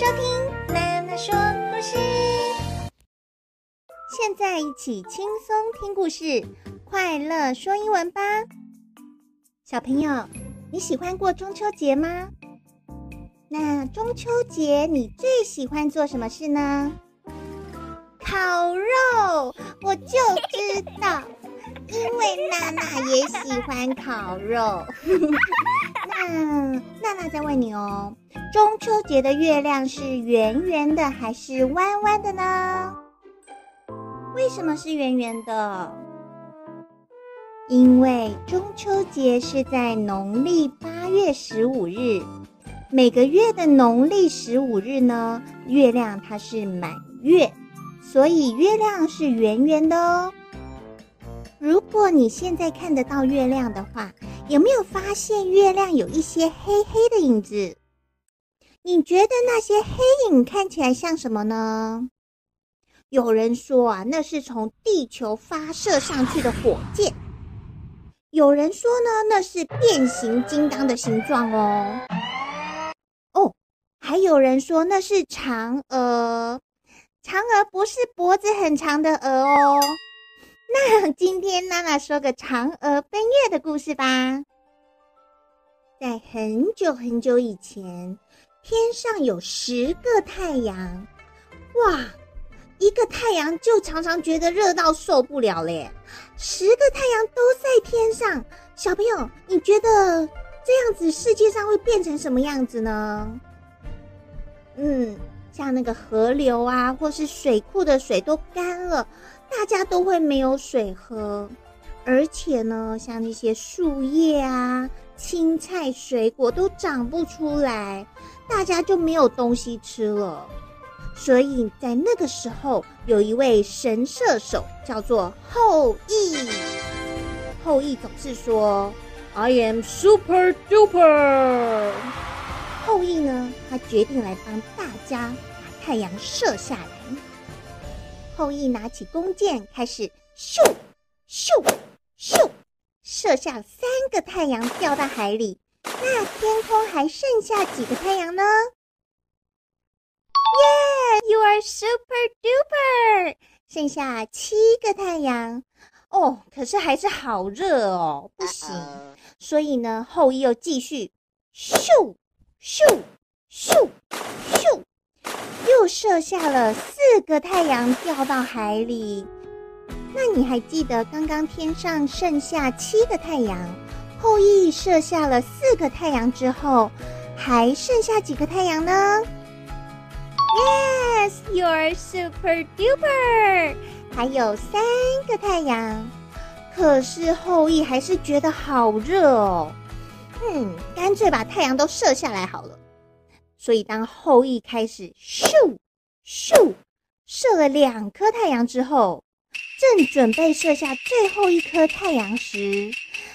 现在一起轻松听故事，快乐说英文吧。小朋友，你喜欢过中秋节吗？那中秋节你最喜欢做什么事呢？烤肉，我就知道，因为娜娜也喜欢烤肉。那娜娜再问你哦，中秋节的月亮是圆圆的还是弯弯的呢？为什么是圆圆的？因为中秋节是在农历八月十五日，每个月的农历十五日呢，月亮它是满月，所以月亮是圆圆的哦。如果你现在看得到月亮的话，有没有发现月亮有一些黑黑的影子？你觉得那些黑影看起来像什么呢？有人说啊，那是从地球发射上去的火箭。有人说呢，那是变形金刚的形状哦。哦，还有人说那是嫦娥。嫦娥不是脖子很长的鹅哦。那今天娜娜说个嫦娥奔月的故事吧。在很久很久以前，天上有十个太阳。哇！一个太阳就常常觉得热到受不了嘞，十个太阳都在天上，小朋友，你觉得这样子世界上会变成什么样子呢？嗯，像那个河流啊，或是水库的水都干了，大家都会没有水喝，而且呢，像那些树叶啊、青菜、水果都长不出来，大家就没有东西吃了。所以在那个时候，有一位神射手叫做后羿。后羿总是说：“I am super duper。”后羿呢，他决定来帮大家把太阳射下来。后羿拿起弓箭，开始咻咻咻，射下三个太阳掉到海里。那天空还剩下几个太阳呢？耶！You are super duper！剩下七个太阳哦，可是还是好热哦，不行。所以呢，后羿又继续咻咻咻咻，又射下了四个太阳掉到海里。那你还记得刚刚天上剩下七个太阳，后羿射下了四个太阳之后，还剩下几个太阳呢？Yes, you're super duper！还有三个太阳，可是后羿还是觉得好热哦。嗯，干脆把太阳都射下来好了。所以当后羿开始咻咻射了两颗太阳之后，正准备射下最后一颗太阳时，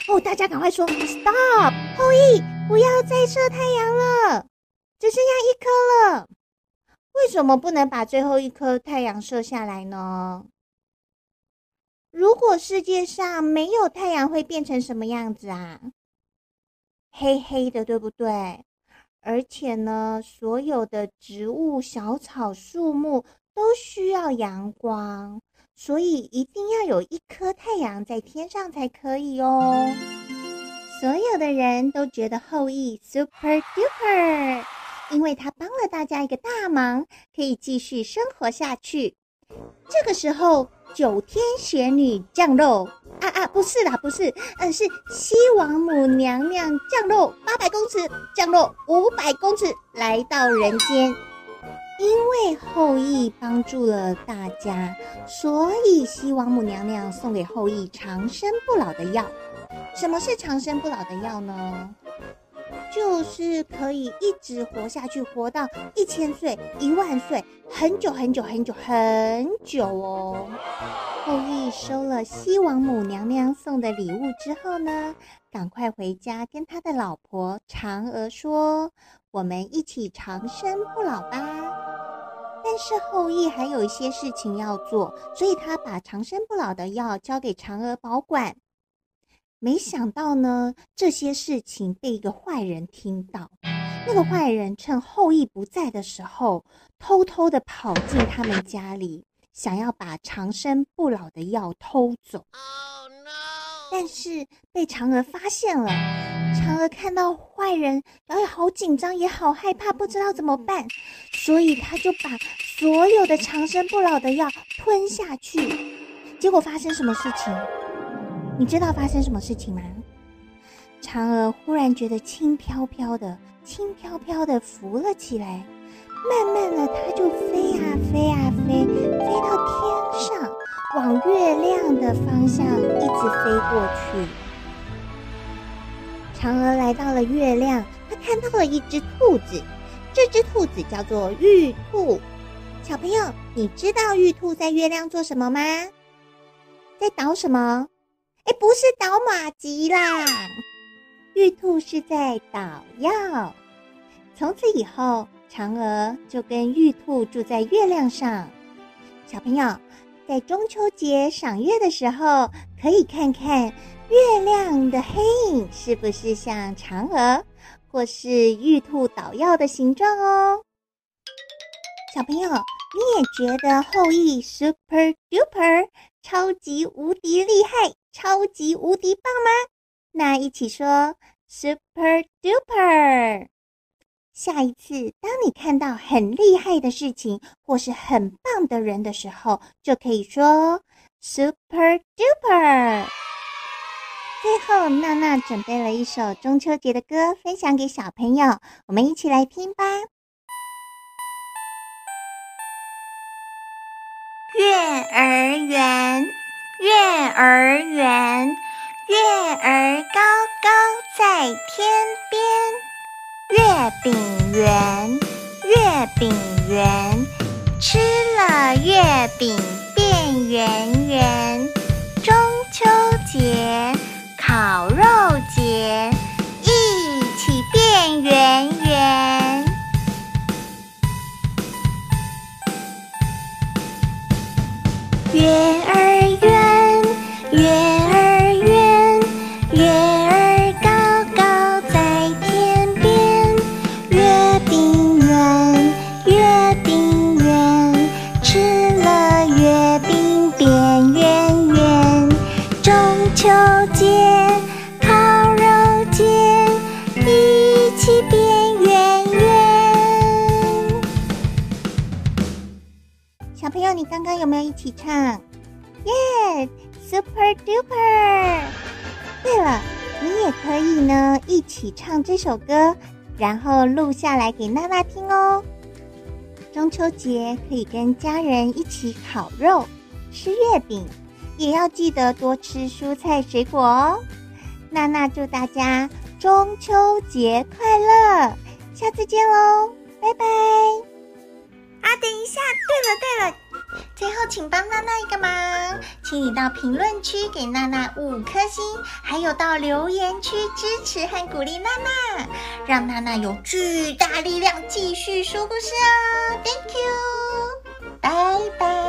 哦，大家赶快说 Stop！后羿不要再射太阳了，只剩下一颗了。为什么不能把最后一颗太阳射下来呢？如果世界上没有太阳，会变成什么样子啊？黑黑的，对不对？而且呢，所有的植物、小草、树木都需要阳光，所以一定要有一颗太阳在天上才可以哦。所有的人都觉得后羿 super duper。因为他帮了大家一个大忙，可以继续生活下去。这个时候，九天玄女降落啊啊，不是啦，不是，嗯，是西王母娘娘降落八百公尺，降落五百公尺，来到人间。因为后羿帮助了大家，所以西王母娘娘送给后羿长生不老的药。什么是长生不老的药呢？就是可以一直活下去，活到一千岁、一万岁，很久很久很久很久哦。后羿收了西王母娘娘送的礼物之后呢，赶快回家跟他的老婆嫦娥说：“我们一起长生不老吧。”但是后羿还有一些事情要做，所以他把长生不老的药交给嫦娥保管。没想到呢，这些事情被一个坏人听到。那个坏人趁后羿不在的时候，偷偷的跑进他们家里，想要把长生不老的药偷走。Oh, no. 但是被嫦娥发现了。嫦娥看到坏人，然后好紧张，也好害怕，不知道怎么办，所以他就把所有的长生不老的药吞下去。结果发生什么事情？你知道发生什么事情吗？嫦娥忽然觉得轻飘飘的，轻飘飘的浮了起来，慢慢的，它就飞啊飞啊飞，飞到天上，往月亮的方向一直飞过去。嫦娥来到了月亮，她看到了一只兔子。这只兔子叫做玉兔。小朋友，你知道玉兔在月亮做什么吗？在捣什么？哎，不是捣马吉啦，玉兔是在捣药。从此以后，嫦娥就跟玉兔住在月亮上。小朋友，在中秋节赏月的时候，可以看看。月亮的黑影是不是像嫦娥或是玉兔捣药的形状哦？小朋友，你也觉得后羿 super duper 超级无敌厉害、超级无敌棒吗？那一起说 super duper。下一次，当你看到很厉害的事情或是很棒的人的时候，就可以说 super duper。最后，娜娜准备了一首中秋节的歌，分享给小朋友，我们一起来听吧。月儿圆，月儿圆，月儿高高在天边。月饼圆，月饼圆，吃了月饼变圆圆。你刚刚有没有一起唱？耶，yeah，Super Duper！对了，你也可以呢一起唱这首歌，然后录下来给娜娜听哦。中秋节可以跟家人一起烤肉、吃月饼，也要记得多吃蔬菜水果哦。娜娜祝大家中秋节快乐，下次见喽，拜拜。啊，等一下，对了对了。最后请帮娜娜一个忙请你到评论区给娜娜五颗星还有到留言区支持和鼓励娜娜让娜娜有巨大力量继续说故事哦。Thank you 拜拜。